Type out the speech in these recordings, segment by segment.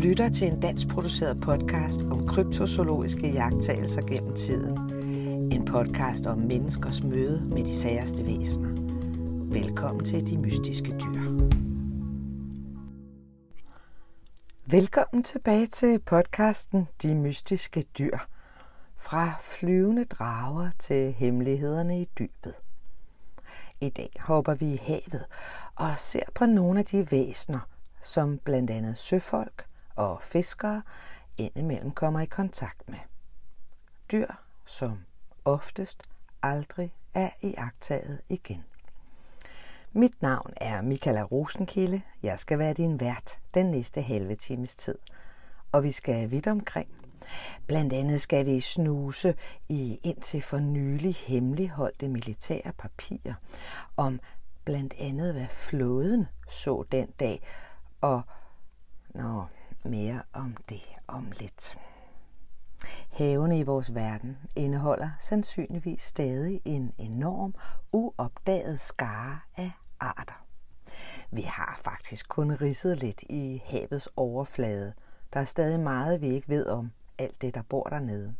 lytter til en dansk produceret podcast om kryptozoologiske jagttagelser gennem tiden. En podcast om menneskers møde med de særste væsener. Velkommen til De Mystiske Dyr. Velkommen tilbage til podcasten De Mystiske Dyr. Fra flyvende drager til hemmelighederne i dybet. I dag hopper vi i havet og ser på nogle af de væsener, som blandt andet søfolk og fiskere indimellem kommer i kontakt med. Dyr, som oftest aldrig er iagtaget igen. Mit navn er Michaela Rosenkilde. Jeg skal være din vært den næste halve times tid. Og vi skal vidt omkring. Blandt andet skal vi snuse i indtil for nylig hemmeligholdte militære papirer om blandt andet, hvad flåden så den dag, og nå, mere om det om lidt. Havene i vores verden indeholder sandsynligvis stadig en enorm, uopdaget skare af arter. Vi har faktisk kun ridset lidt i havets overflade. Der er stadig meget, vi ikke ved om alt det, der bor dernede.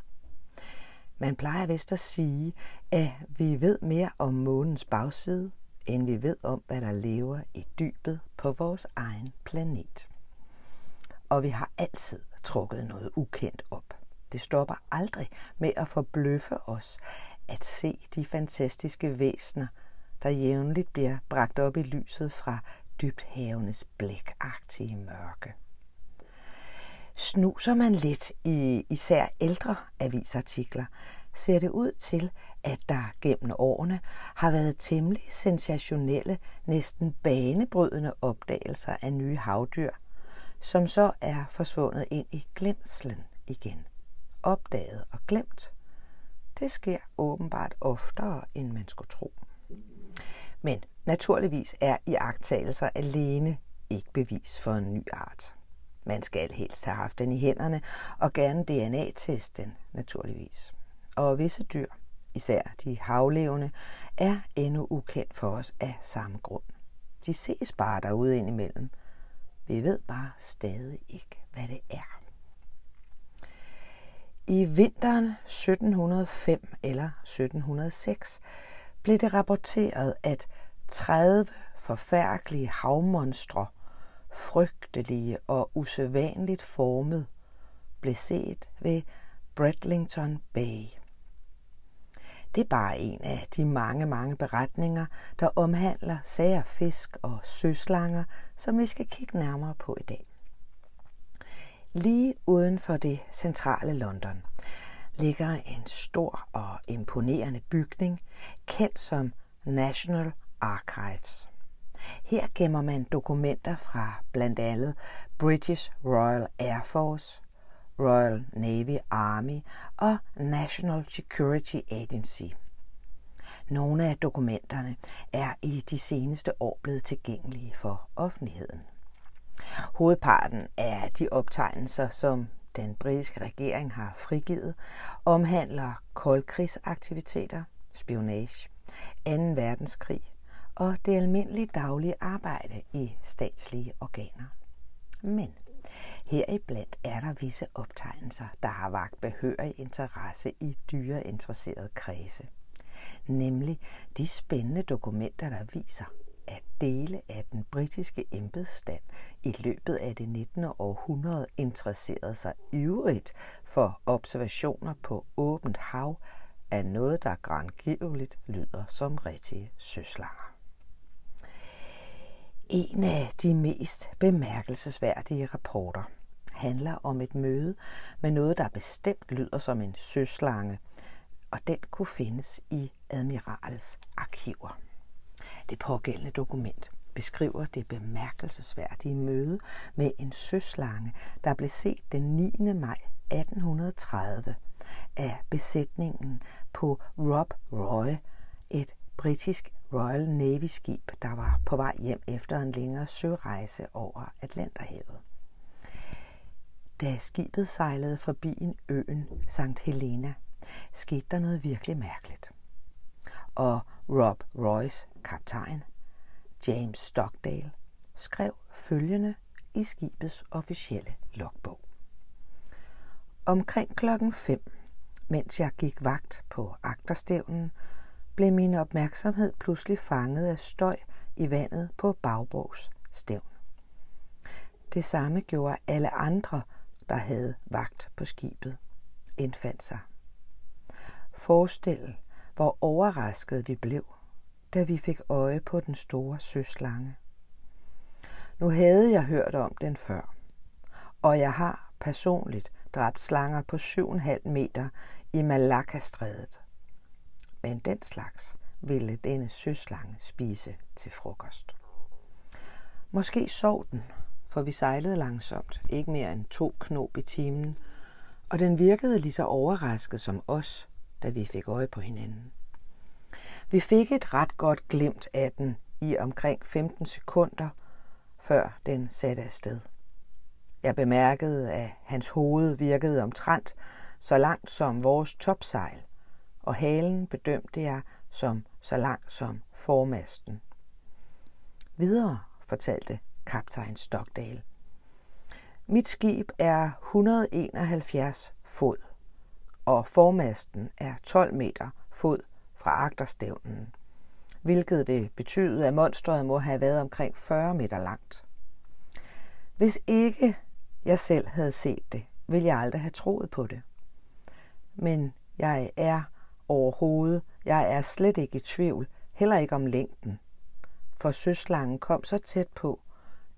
Man plejer vist at sige, at vi ved mere om månens bagside, end vi ved om, hvad der lever i dybet på vores egen planet. Og vi har altid trukket noget ukendt op. Det stopper aldrig med at forbløffe os at se de fantastiske væsener, der jævnligt bliver bragt op i lyset fra dybthavenes blækagtige mørke. Snuser man lidt i især ældre avisartikler, ser det ud til, at der gennem årene har været temmelig sensationelle, næsten banebrydende opdagelser af nye havdyr, som så er forsvundet ind i glemslen igen. Opdaget og glemt. Det sker åbenbart oftere, end man skulle tro. Men naturligvis er iagttagelser alene ikke bevis for en ny art. Man skal helst have haft den i hænderne og gerne DNA-teste den, naturligvis. Og visse dyr, især de havlevende, er endnu ukendt for os af samme grund. De ses bare derude indimellem. Vi ved bare stadig ikke, hvad det er. I vinteren 1705 eller 1706 blev det rapporteret, at 30 forfærdelige havmonstre, frygtelige og usædvanligt formet, blev set ved Bradlington Bay. Det er bare en af de mange, mange beretninger, der omhandler sager, fisk og søslanger, som vi skal kigge nærmere på i dag. Lige uden for det centrale London ligger en stor og imponerende bygning, kendt som National Archives. Her gemmer man dokumenter fra blandt andet British Royal Air Force, Royal Navy Army og National Security Agency. Nogle af dokumenterne er i de seneste år blevet tilgængelige for offentligheden. Hovedparten af de optegnelser, som den britiske regering har frigivet, omhandler koldkrigsaktiviteter, spionage, 2. verdenskrig og det almindelige daglige arbejde i statslige organer. Men heriblandt er der visse optegnelser, der har vagt behørig interesse i dyreinteresserede kredse. Nemlig de spændende dokumenter, der viser, at dele af den britiske embedsstand i løbet af det 19. århundrede interesserede sig ivrigt for observationer på åbent hav af noget, der grangivligt lyder som rigtige søslanger. En af de mest bemærkelsesværdige rapporter handler om et møde med noget, der bestemt lyder som en søslange, og den kunne findes i admiralets arkiver. Det pågældende dokument beskriver det bemærkelsesværdige møde med en søslange, der blev set den 9. maj 1830 af besætningen på Rob Roy, et britisk Royal Navy skib, der var på vej hjem efter en længere sørejse over Atlanterhavet. Da skibet sejlede forbi en øen St. Helena, skete der noget virkelig mærkeligt. Og Rob Royce, kaptajn, James Stockdale, skrev følgende i skibets officielle logbog. Omkring klokken 5, mens jeg gik vagt på agterstævnen, blev min opmærksomhed pludselig fanget af støj i vandet på Bagborgs stævn. Det samme gjorde alle andre, der havde vagt på skibet, indfandt sig. Forestil, hvor overrasket vi blev, da vi fik øje på den store søslange. Nu havde jeg hørt om den før, og jeg har personligt dræbt slanger på 7,5 meter i Malakka-strædet. Men den slags ville denne søslange spise til frokost. Måske sov den, for vi sejlede langsomt, ikke mere end to knop i timen, og den virkede lige så overrasket som os, da vi fik øje på hinanden. Vi fik et ret godt glimt af den i omkring 15 sekunder, før den satte afsted. Jeg bemærkede, at hans hoved virkede omtrent så langt som vores topsejl, og halen bedømte jeg som så lang som formasten. Videre fortalte kaptajn Stockdale. Mit skib er 171 fod, og formasten er 12 meter fod fra agterstævnen, hvilket vil betyde, at monstret må have været omkring 40 meter langt. Hvis ikke jeg selv havde set det, ville jeg aldrig have troet på det. Men jeg er overhovedet, jeg er slet ikke i tvivl, heller ikke om længden. For søslangen kom så tæt på,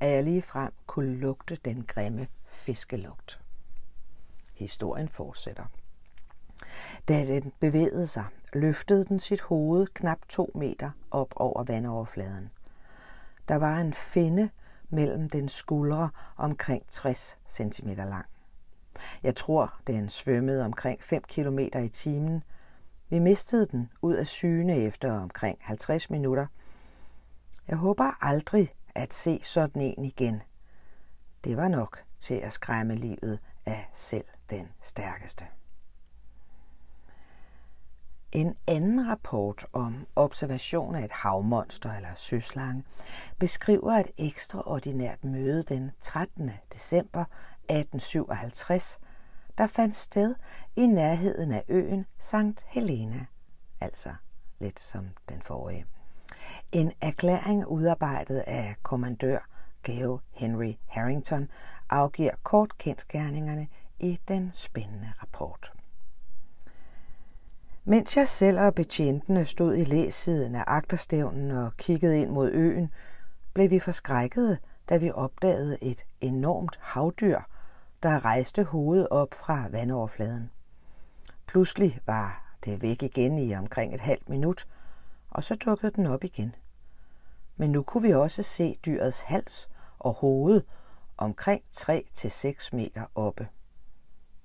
at jeg lige frem kunne lugte den grimme fiskelugt. Historien fortsætter. Da den bevægede sig, løftede den sit hoved knap to meter op over vandoverfladen. Der var en finde mellem den skuldre omkring 60 cm lang. Jeg tror, den svømmede omkring 5 km i timen. Vi mistede den ud af syne efter omkring 50 minutter. Jeg håber aldrig at se sådan en igen. Det var nok til at skræmme livet af selv den stærkeste. En anden rapport om observation af et havmonster eller søslange beskriver et ekstraordinært møde den 13. december 1857, der fandt sted i nærheden af øen St. Helena, altså lidt som den forrige. En erklæring udarbejdet af kommandør Geo Henry Harrington afgiver kort kendskærningerne i den spændende rapport. Mens jeg selv og betjentene stod i læsiden af agterstævnen og kiggede ind mod øen, blev vi forskrækkede, da vi opdagede et enormt havdyr, der rejste hovedet op fra vandoverfladen. Pludselig var det væk igen i omkring et halvt minut, og så dukkede den op igen. Men nu kunne vi også se dyrets hals og hoved omkring 3-6 meter oppe.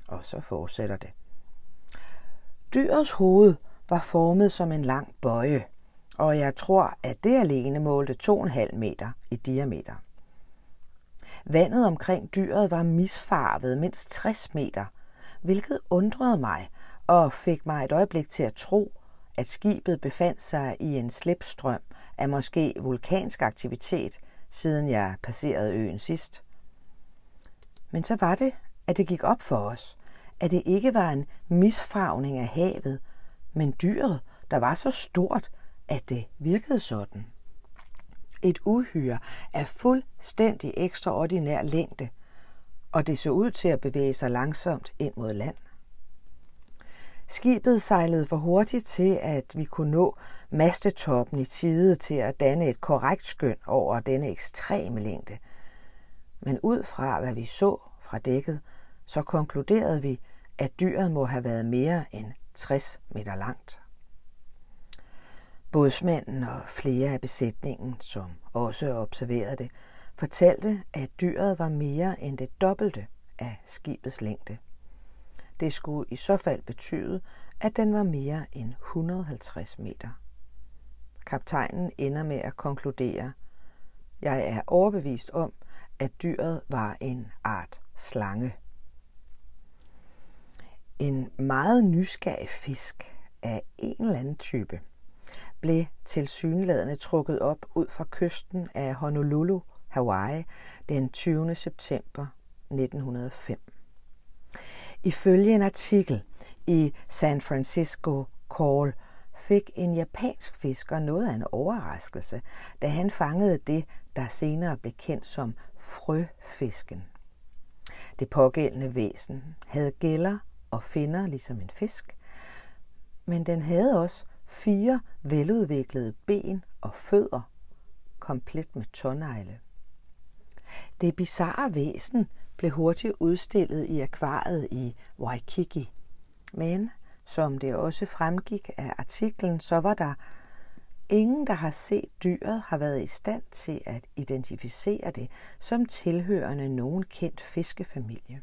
Og så fortsætter det. Dyrets hoved var formet som en lang bøje, og jeg tror, at det alene målte 2,5 meter i diameter. Vandet omkring dyret var misfarvet mindst 60 meter, hvilket undrede mig og fik mig et øjeblik til at tro, at skibet befandt sig i en slipstrøm af måske vulkansk aktivitet, siden jeg passerede øen sidst. Men så var det, at det gik op for os, at det ikke var en misfarvning af havet, men dyret, der var så stort, at det virkede sådan. Et uhyre af fuldstændig ekstraordinær længde, og det så ud til at bevæge sig langsomt ind mod land. Skibet sejlede for hurtigt til, at vi kunne nå mastetoppen i tide til at danne et korrekt skøn over denne ekstreme længde. Men ud fra hvad vi så fra dækket, så konkluderede vi, at dyret må have været mere end 60 meter langt. Bådsmanden og flere af besætningen, som også observerede det, fortalte, at dyret var mere end det dobbelte af skibets længde. Det skulle i så fald betyde, at den var mere end 150 meter. Kaptajnen ender med at konkludere, jeg er overbevist om, at dyret var en art slange. En meget nysgerrig fisk af en eller anden type blev tilsyneladende trukket op ud fra kysten af Honolulu, Hawaii, den 20. september 1905. Ifølge en artikel i San Francisco Call fik en japansk fisker noget af en overraskelse, da han fangede det, der senere blev kendt som frøfisken. Det pågældende væsen havde gælder og finder ligesom en fisk, men den havde også fire veludviklede ben og fødder, komplet med tånegle. Det bizarre væsen blev hurtigt udstillet i akvariet i Waikiki, men som det også fremgik af artiklen, så var der ingen, der har set dyret, har været i stand til at identificere det som tilhørende nogen kendt fiskefamilie.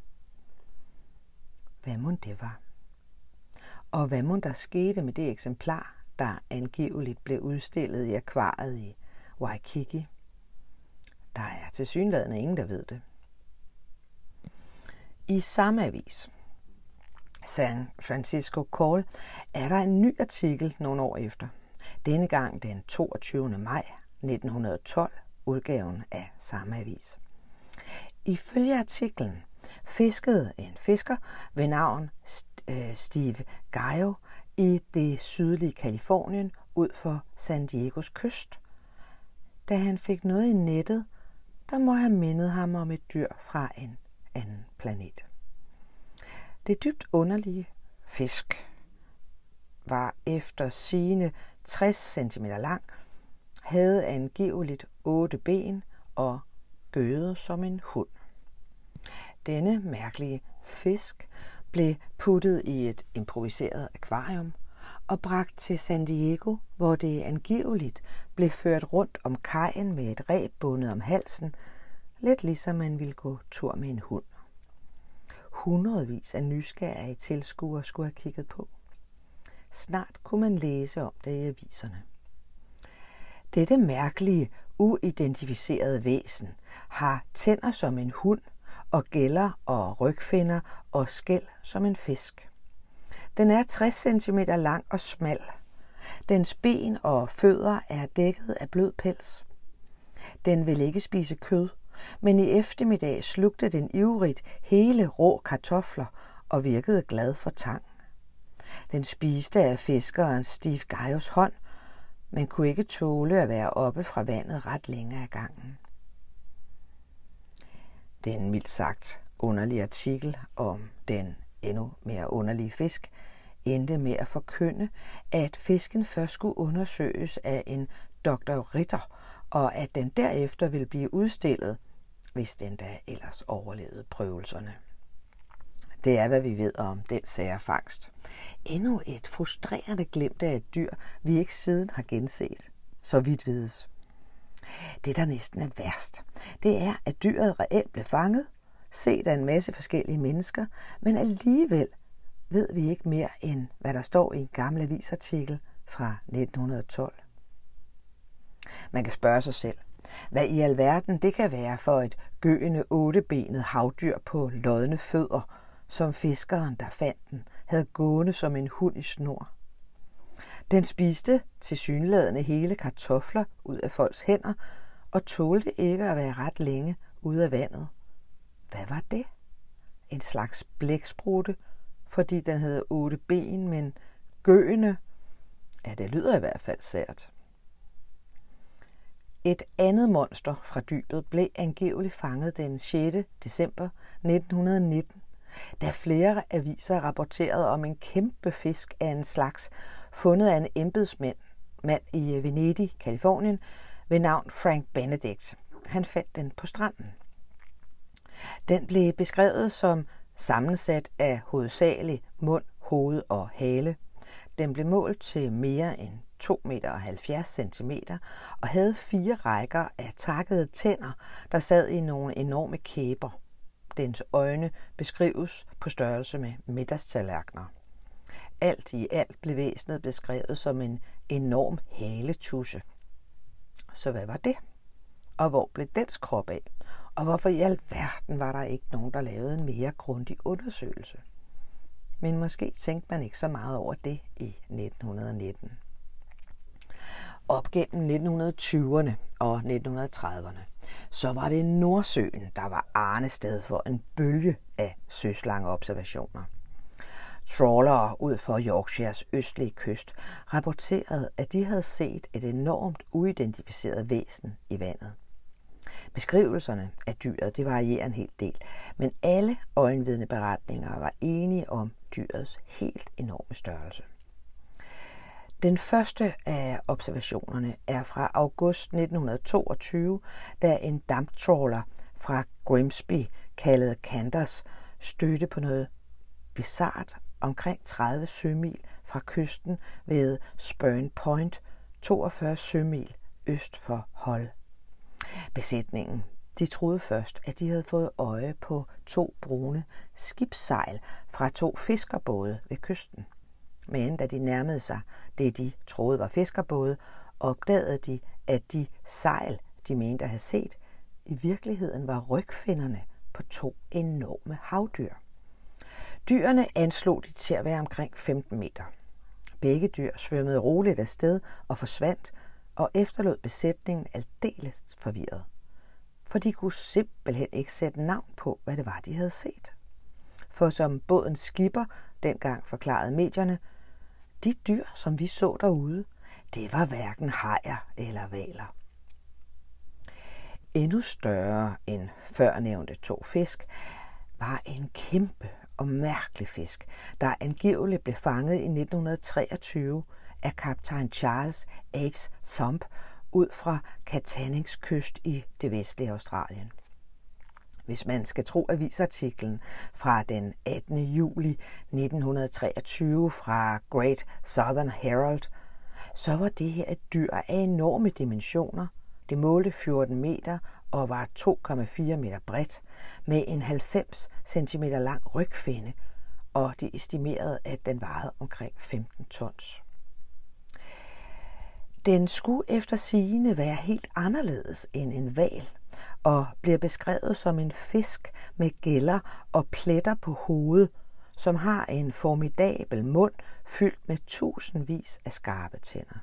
Hvad må det var? Og hvad må der skete med det eksemplar, der angiveligt blev udstillet i akvariet i Waikiki? Der er til synligheden ingen, der ved det. I samme avis, San Francisco Call, er der en ny artikel nogle år efter. Denne gang den 22. maj 1912, udgaven af samme avis. Ifølge artiklen fiskede en fisker ved navn øh, Steve Gaio i det sydlige Kalifornien ud for San Diegos kyst. Da han fik noget i nettet, der må have mindet ham om et dyr fra en anden planet. Det dybt underlige fisk var efter sine 60 cm lang, havde angiveligt otte ben og gøede som en hund. Denne mærkelige fisk blev puttet i et improviseret akvarium og bragt til San Diego, hvor det angiveligt blev ført rundt om kajen med et reb bundet om halsen, lidt ligesom man ville gå tur med en hund. Hundredvis af nysgerrige tilskuere skulle have kigget på. Snart kunne man læse om det i aviserne. Dette mærkelige, uidentificerede væsen har tænder som en hund og gælder og rygfinder og skæl som en fisk. Den er 60 cm lang og smal. Dens ben og fødder er dækket af blød pels. Den vil ikke spise kød, men i eftermiddag slugte den ivrigt hele rå kartofler og virkede glad for tang. Den spiste af fiskeren Steve Gaius hånd, men kunne ikke tåle at være oppe fra vandet ret længe ad gangen. Den mildt sagt underlige artikel om den endnu mere underlige fisk endte med at forkynde, at fisken først skulle undersøges af en Dr. Ritter, og at den derefter ville blive udstillet, hvis den da ellers overlevede prøvelserne. Det er, hvad vi ved om den særfangst. Endnu et frustrerende glimt af et dyr, vi ikke siden har genset. Så vidt vides. Det, der næsten er værst, det er, at dyret reelt blev fanget, set af en masse forskellige mennesker, men alligevel ved vi ikke mere end, hvad der står i en gammel avisartikel fra 1912. Man kan spørge sig selv, hvad i alverden det kan være for et gøende ottebenet havdyr på lodne fødder, som fiskeren, der fandt den, havde gående som en hund i snor. Den spiste til synladende hele kartofler ud af folks hænder og tålte ikke at være ret længe ude af vandet. Hvad var det? En slags blæksprutte, fordi den havde otte ben, men gøende. Ja, det lyder i hvert fald sært. Et andet monster fra dybet blev angiveligt fanget den 6. december 1919, da flere aviser rapporterede om en kæmpe fisk af en slags, fundet af en embedsmand mand i øh, Venedig, Kalifornien, ved navn Frank Benedict. Han fandt den på stranden. Den blev beskrevet som sammensat af hovedsageligt mund, hoved og hale. Den blev målt til mere end 2,70 meter cm og havde fire rækker af takkede tænder, der sad i nogle enorme kæber. Dens øjne beskrives på størrelse med middagstallerkener. Alt i alt blev væsenet beskrevet som en enorm haletusse. Så hvad var det? Og hvor blev dens krop af? Og hvorfor i alverden var der ikke nogen, der lavede en mere grundig undersøgelse? Men måske tænkte man ikke så meget over det i 1919. Op gennem 1920'erne og 1930'erne så var det Nordsøen, der var arnested for en bølge af søslangeobservationer. Trawlere ud for Yorkshires østlige kyst rapporterede, at de havde set et enormt uidentificeret væsen i vandet. Beskrivelserne af dyret det varierer en hel del, men alle øjenvidneberetninger var enige om dyrets helt enorme størrelse. Den første af observationerne er fra august 1922, da en damptrawler fra Grimsby, kaldet Canders, stødte på noget bizart omkring 30 sømil fra kysten ved Spurn Point, 42 sømil øst for Hull. Besætningen de troede først, at de havde fået øje på to brune skibssejl fra to fiskerbåde ved kysten. Men da de nærmede sig det, de troede var fiskerbåde, opdagede de, at de sejl, de mente at have set, i virkeligheden var rygfinderne på to enorme havdyr. Dyrene anslog de til at være omkring 15 meter. Begge dyr svømmede roligt afsted og forsvandt, og efterlod besætningen aldeles forvirret. For de kunne simpelthen ikke sætte navn på, hvad det var, de havde set. For som bådens skipper dengang forklarede medierne, de dyr, som vi så derude, det var hverken hajer eller valer. Endnu større end førnævnte to fisk var en kæmpe og mærkelig fisk, der angiveligt blev fanget i 1923 af kaptajn Charles H. Thump ud fra Katanings kyst i det vestlige Australien. Hvis man skal tro avisartiklen fra den 18. juli 1923 fra Great Southern Herald, så var det her et dyr af enorme dimensioner. Det målte 14 meter og var 2,4 meter bredt med en 90 cm lang rygfinde, og de estimerede, at den vejede omkring 15 tons. Den skulle efter sigende være helt anderledes end en val, og bliver beskrevet som en fisk med gælder og pletter på hovedet, som har en formidabel mund fyldt med tusindvis af skarpe tænder.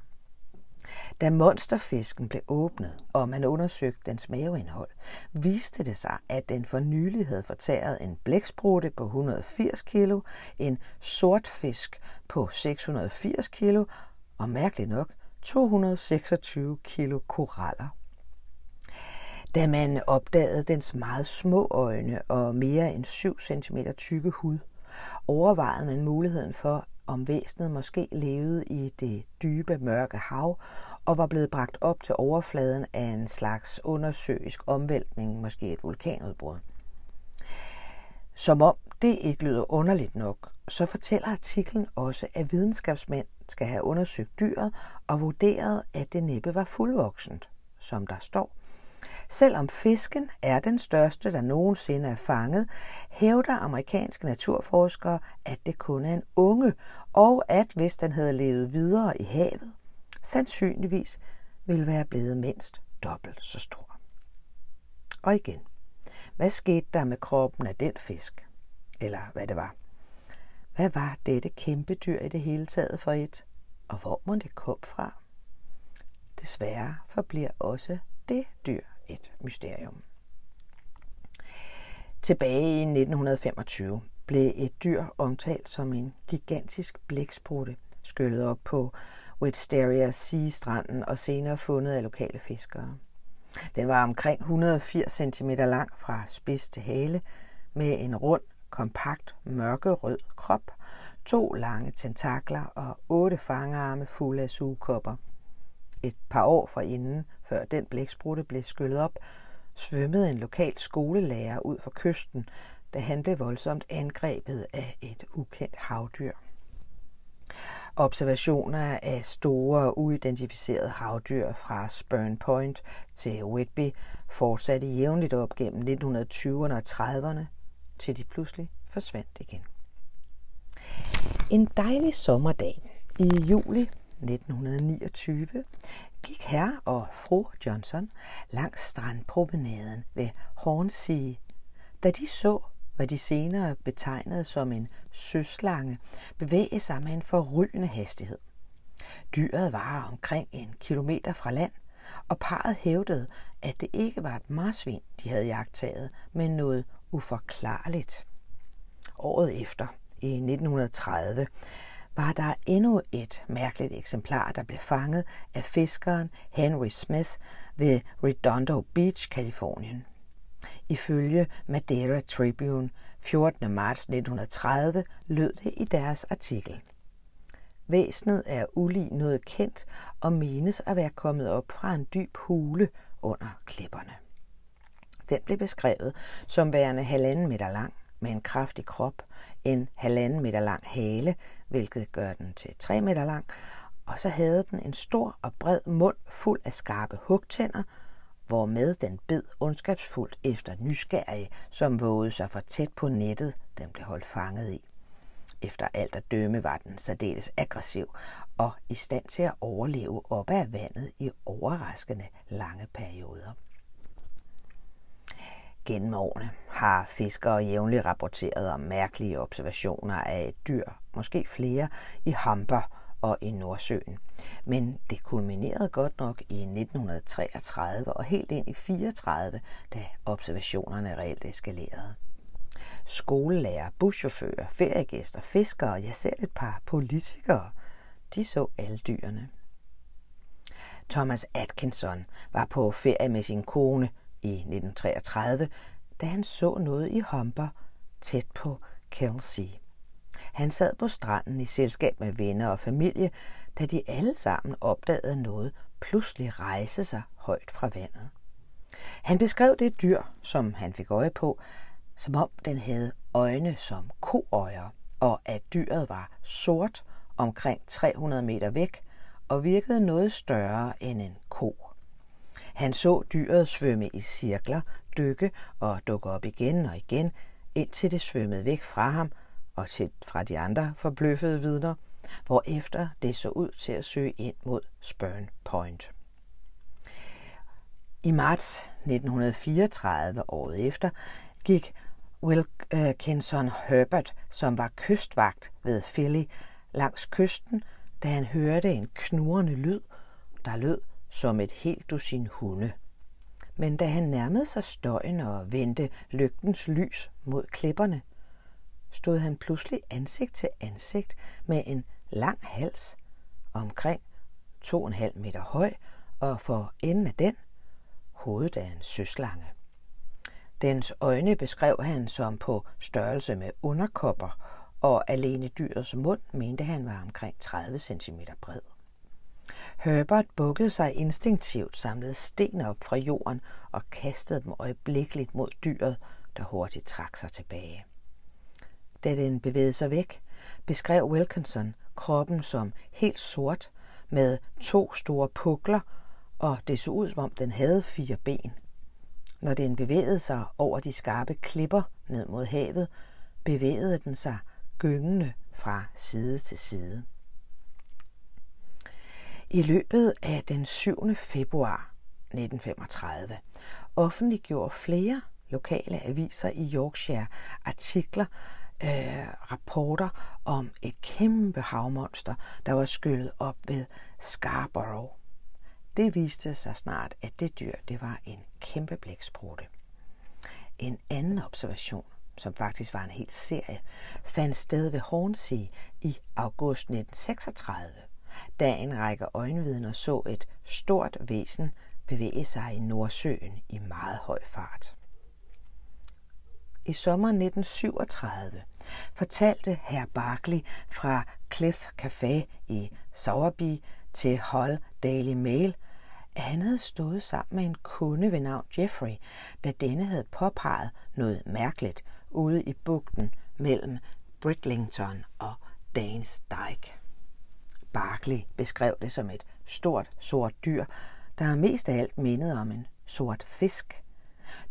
Da monsterfisken blev åbnet, og man undersøgte dens maveindhold, viste det sig, at den for nylig havde fortæret en blæksprutte på 180 kg, en sortfisk på 680 kg og mærkeligt nok 226 kilo koraller. Da man opdagede dens meget små øjne og mere end 7 cm tykke hud, overvejede man muligheden for, om væsenet måske levede i det dybe, mørke hav og var blevet bragt op til overfladen af en slags undersøisk omvæltning, måske et vulkanudbrud. Som om det ikke lyder underligt nok, så fortæller artiklen også, at videnskabsmænd skal have undersøgt dyret og vurderet, at det næppe var fuldvoksent, som der står. Selvom fisken er den største, der nogensinde er fanget, hævder amerikanske naturforskere, at det kun er en unge, og at hvis den havde levet videre i havet, sandsynligvis ville være blevet mindst dobbelt så stor. Og igen, hvad skete der med kroppen af den fisk? Eller hvad det var. Hvad var dette kæmpe dyr i det hele taget for et? Og hvor må det komme fra? Desværre forbliver også det dyr et mysterium. Tilbage i 1925 blev et dyr omtalt som en gigantisk blæksprutte, skyllet op på Wisteria Sea-stranden og senere fundet af lokale fiskere. Den var omkring 180 cm lang fra spids til hale, med en rund, kompakt, mørkerød krop, to lange tentakler og otte fangarme fulde af sugekopper. Et par år fra inden, før den blæksprutte blev skyllet op, svømmede en lokal skolelærer ud for kysten, da han blev voldsomt angrebet af et ukendt havdyr. Observationer af store, uidentificerede havdyr fra Spurn Point til Whitby fortsatte jævnligt op gennem 1920'erne og 30'erne, til de pludselig forsvandt igen. En dejlig sommerdag i juli 1929 gik herr og fru Johnson langs strandpromenaden ved Hornsea, da de så, hvad de senere betegnede som en søslange, bevæge sig med en forrygende hastighed. Dyret var omkring en kilometer fra land, og parret hævdede, at det ikke var et marsvin, de havde jagtaget, men noget uforklarligt. Året efter, i 1930, var der endnu et mærkeligt eksemplar, der blev fanget af fiskeren Henry Smith ved Redondo Beach, Kalifornien. Ifølge Madeira Tribune 14. marts 1930 lød det i deres artikel. Væsenet er ulig noget kendt og menes at være kommet op fra en dyb hule under klipperne. Den blev beskrevet som værende halvanden meter lang med en kraftig krop, en halvanden meter lang hale, hvilket gør den til 3 meter lang, og så havde den en stor og bred mund fuld af skarpe hugtænder, hvormed den bed ondskabsfuldt efter nysgerrige, som vågede sig for tæt på nettet, den blev holdt fanget i. Efter alt at dømme var den særdeles aggressiv og i stand til at overleve op af vandet i overraskende lange perioder. Gennem årene har fiskere jævnligt rapporteret om mærkelige observationer af et dyr, måske flere, i Hamper og i Nordsøen. Men det kulminerede godt nok i 1933 og helt ind i 34, da observationerne reelt eskalerede. Skolelærer, buschauffører, feriegæster, fiskere og ja selv et par politikere, de så alle dyrene. Thomas Atkinson var på ferie med sin kone i 1933, da han så noget i Humber tæt på Kelsey. Han sad på stranden i selskab med venner og familie, da de alle sammen opdagede noget pludselig rejse sig højt fra vandet. Han beskrev det dyr, som han fik øje på, som om den havde øjne som koøjer, og at dyret var sort omkring 300 meter væk og virkede noget større end en ko. Han så dyret svømme i cirkler, dykke og dukke op igen og igen, indtil det svømmede væk fra ham og til fra de andre forbløffede vidner, hvorefter det så ud til at søge ind mod Spurn Point. I marts 1934, året efter, gik Wilkinson øh, Herbert, som var kystvagt ved Philly, langs kysten, da han hørte en knurrende lyd, der lød som et helt dusin hunde. Men da han nærmede sig støjen og vendte lygtens lys mod klipperne, stod han pludselig ansigt til ansigt med en lang hals, omkring to og en halv meter høj, og for enden af den hovedet af en søslange. Dens øjne beskrev han som på størrelse med underkopper, og alene dyrets mund mente han var omkring 30 cm bred. Herbert bukkede sig instinktivt, samlede sten op fra jorden og kastede dem øjeblikkeligt mod dyret, der hurtigt trak sig tilbage. Da den bevægede sig væk, beskrev Wilkinson kroppen som helt sort med to store pukler, og det så ud, som om den havde fire ben. Når den bevægede sig over de skarpe klipper ned mod havet, bevægede den sig gyngende fra side til side. I løbet af den 7. februar 1935 offentliggjorde flere lokale aviser i Yorkshire artikler, øh, rapporter om et kæmpe havmonster, der var skyllet op ved Scarborough. Det viste sig snart, at det dyr det var en kæmpe blæksprutte. En anden observation, som faktisk var en hel serie, fandt sted ved Hornsea i august 1936 da en række øjenvidner så et stort væsen bevæge sig i Nordsøen i meget høj fart. I sommeren 1937 fortalte herr Barkley fra Cliff Café i Sowerby til Hull Daily Mail, at han havde stået sammen med en kunde ved navn Jeffrey, da denne havde påpeget noget mærkeligt ude i bugten mellem Bridlington og Danes Dyke. Barkley beskrev det som et stort sort dyr, der mest af alt mindede om en sort fisk.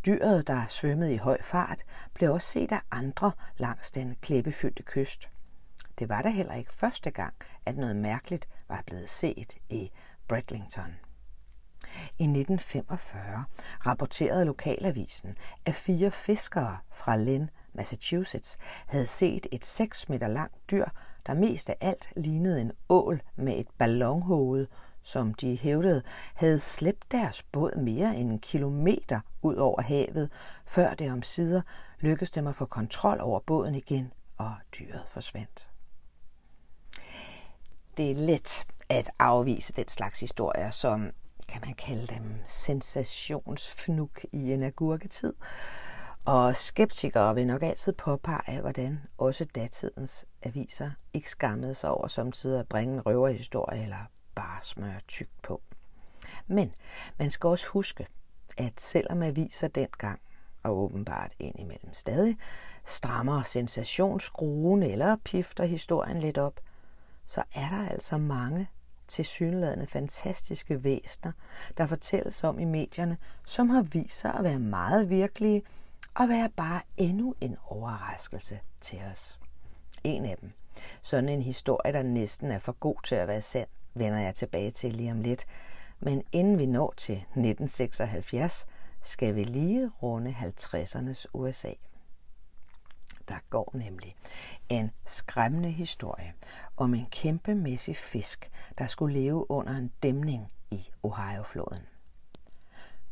Dyret, der svømmede i høj fart, blev også set af andre langs den klippefyldte kyst. Det var da heller ikke første gang, at noget mærkeligt var blevet set i Bradlington. I 1945 rapporterede lokalavisen, at fire fiskere fra Lynn, Massachusetts, havde set et 6 meter langt dyr, der mest af alt lignede en ål med et ballonhoved, som de hævdede, havde slæbt deres båd mere end en kilometer ud over havet, før det om sider lykkedes dem at få kontrol over båden igen, og dyret forsvandt. Det er let at afvise den slags historier, som kan man kalde dem sensationsfnuk i en agurketid. Og skeptikere vil nok altid påpege, hvordan også datidens aviser ikke skammede sig over samtidig at bringe en røverhistorie eller bare smøre tyk på. Men man skal også huske, at selvom aviser dengang, og åbenbart indimellem stadig, strammer sensationsskruen eller pifter historien lidt op, så er der altså mange tilsyneladende fantastiske væsner, der fortælles om i medierne, som har vist sig at være meget virkelige og være bare endnu en overraskelse til os. En af dem, sådan en historie, der næsten er for god til at være sand, vender jeg tilbage til lige om lidt. Men inden vi når til 1976, skal vi lige runde 50'ernes USA. Der går nemlig en skræmmende historie om en kæmpemæssig fisk, der skulle leve under en dæmning i Ohio-floden.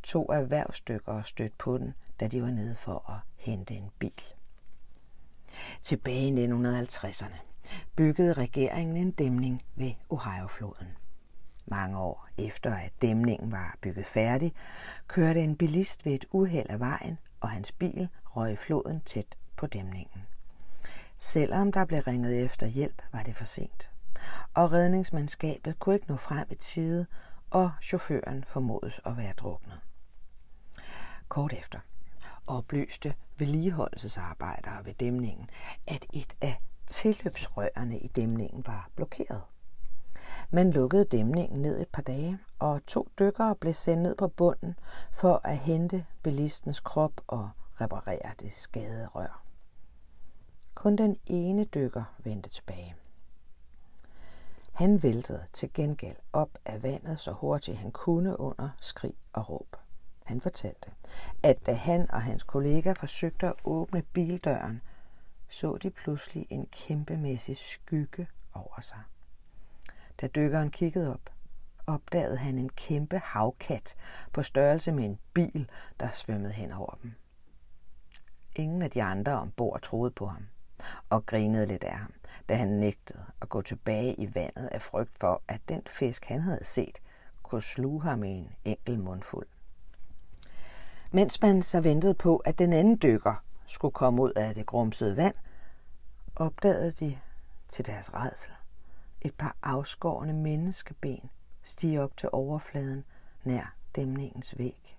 To erhvervsstykker stødte på den, da de var nede for at hente en bil. Tilbage i 1950'erne byggede regeringen en dæmning ved Ohio-floden. Mange år efter at dæmningen var bygget færdig, kørte en bilist ved et uheld af vejen, og hans bil røg i floden tæt på dæmningen. Selvom der blev ringet efter hjælp, var det for sent. Og redningsmandskabet kunne ikke nå frem i tide, og chaufføren formodes at være druknet. Kort efter oplyste vedligeholdelsesarbejdere ved dæmningen, at et af tilløbsrørene i dæmningen var blokeret. Man lukkede dæmningen ned et par dage, og to dykkere blev sendt ned på bunden for at hente bilistens krop og reparere det skadede rør. Kun den ene dykker vendte tilbage. Han væltede til gengæld op af vandet så hurtigt han kunne under skrig og råb. Han fortalte, at da han og hans kollega forsøgte at åbne bildøren, så de pludselig en kæmpemæssig skygge over sig. Da dykkeren kiggede op, opdagede han en kæmpe havkat på størrelse med en bil, der svømmede hen over dem. Ingen af de andre ombord troede på ham og grinede lidt af ham, da han nægtede at gå tilbage i vandet af frygt for, at den fisk, han havde set, kunne sluge ham i en enkelt mundfuld. Mens man så ventede på, at den anden dykker skulle komme ud af det grumsede vand, opdagede de til deres redsel et par afskårne menneskeben stige op til overfladen nær dæmningens væg.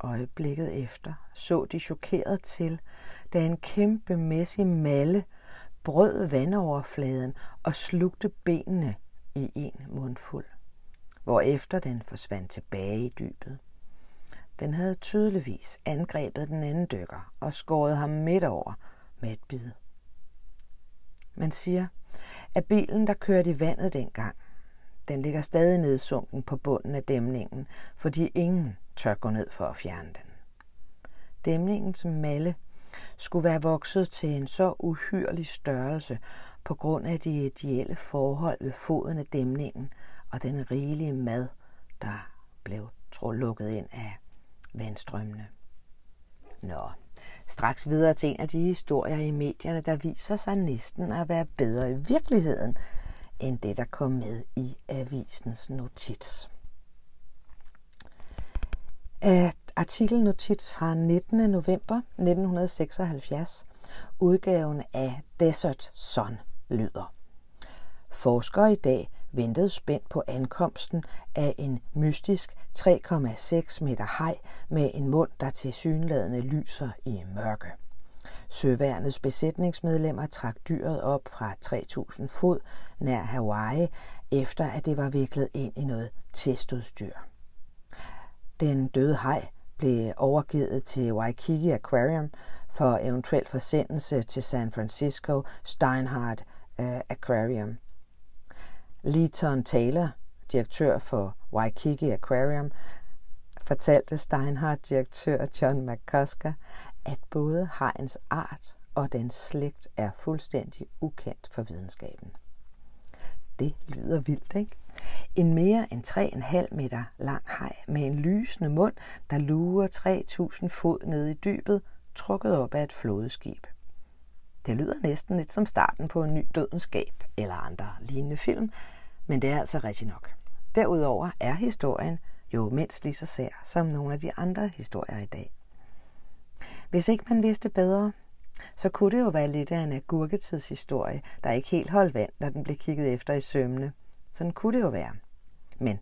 Øjeblikket efter så de chokeret til, da en kæmpe mæssig malle brød vandoverfladen og slugte benene i en mundfuld, hvorefter den forsvandt tilbage i dybet. Den havde tydeligvis angrebet den anden dykker og skåret ham midt over med et bid. Man siger, at bilen, der kørte i vandet dengang, den ligger stadig nedsunken på bunden af dæmningen, fordi ingen tør gå ned for at fjerne den. Dæmningens malle skulle være vokset til en så uhyrlig størrelse på grund af de ideelle forhold ved foden af dæmningen og den rigelige mad, der blev lukket ind af vandstrømmene. Nå, straks videre til en af de historier i medierne, der viser sig næsten at være bedre i virkeligheden, end det, der kom med i avisens notits. Et artikelnotits fra 19. november 1976, udgaven af Desert Sun, lyder. Forskere i dag ventede spændt på ankomsten af en mystisk 3,6 meter haj med en mund, der til synladende lyser i mørke. Søværnets besætningsmedlemmer trak dyret op fra 3000 fod nær Hawaii, efter at det var viklet ind i noget testudstyr. Den døde haj blev overgivet til Waikiki Aquarium for eventuel forsendelse til San Francisco Steinhardt øh, Aquarium. Leighton Taylor, direktør for Waikiki Aquarium, fortalte Steinhardt-direktør John McCusker, at både hajens art og dens slægt er fuldstændig ukendt for videnskaben. Det lyder vildt, ikke? En mere end 3,5 meter lang haj med en lysende mund, der lurer 3.000 fod ned i dybet, trukket op af et flådeskib. Det lyder næsten lidt som starten på en ny dødenskab eller andre lignende film, men det er altså rigtigt nok. Derudover er historien jo mindst lige så sær som nogle af de andre historier i dag. Hvis ikke man vidste bedre, så kunne det jo være lidt af en agurketidshistorie, der ikke helt holdt vand, når den blev kigget efter i sømne. Sådan kunne det jo være. Men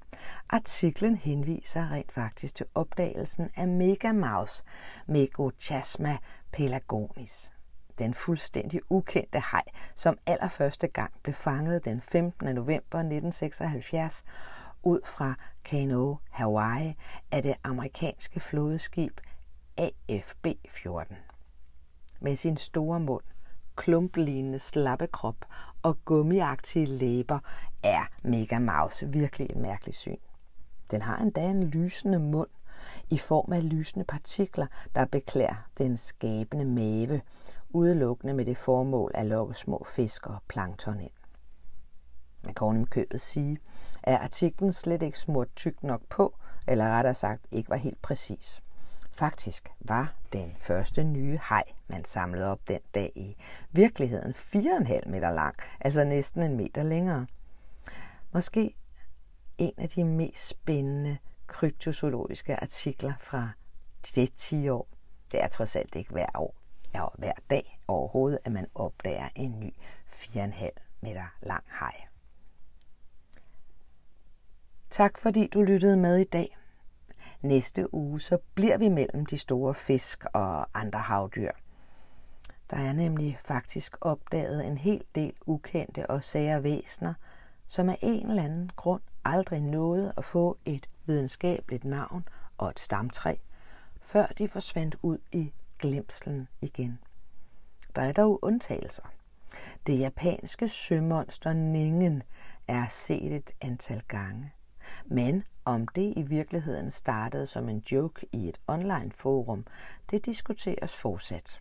artiklen henviser rent faktisk til opdagelsen af Megamaus Megochasma pelagonis. Den fuldstændig ukendte haj, som allerførste gang blev fanget den 15. november 1976 ud fra Kano, Hawaii af det amerikanske flådeskib AFB-14. Med sin store mund, klumplignende slappe krop og gummiagtige læber er Mega Mouse virkelig et mærkeligt syn. Den har endda en lysende mund i form af lysende partikler, der beklæder den skabende mave, udelukkende med det formål at lokke små fisk og plankton ind. Man kan oven købet sige, at artiklen slet ikke smurt tyk nok på, eller rettere sagt ikke var helt præcis. Faktisk var den første nye haj, man samlede op den dag i virkeligheden 4,5 meter lang, altså næsten en meter længere. Måske en af de mest spændende kryptozoologiske artikler fra det 10 år. Det er trods alt ikke hver år, og hver dag overhovedet, at man opdager en ny 4,5 meter lang haj. Tak fordi du lyttede med i dag. Næste uge så bliver vi mellem de store fisk og andre havdyr. Der er nemlig faktisk opdaget en hel del ukendte og sære væsener, som af en eller anden grund aldrig nåede at få et videnskabeligt navn og et stamtræ, før de forsvandt ud i glemslen igen. Der er dog undtagelser. Det japanske sømonster Ningen er set et antal gange. Men om det i virkeligheden startede som en joke i et online forum, det diskuteres fortsat.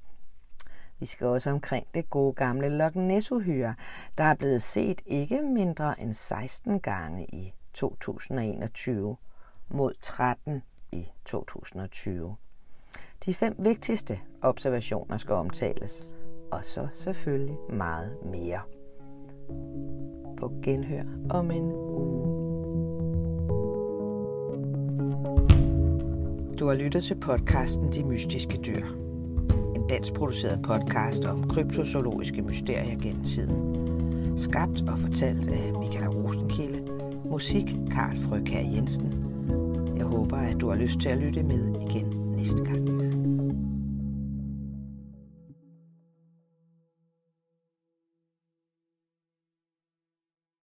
Vi skal også omkring det gode gamle Loch ness der er blevet set ikke mindre end 16 gange i 2021 mod 13 i 2020. De fem vigtigste observationer skal omtales, og så selvfølgelig meget mere. På genhør om en uge. Du har lyttet til podcasten De Mystiske Dyr. En dansk produceret podcast om kryptozoologiske mysterier gennem tiden. Skabt og fortalt af Michael Rosenkilde. Musik Karl Frøkær Jensen. Jeg håber, at du har lyst til at lytte med igen næste gang.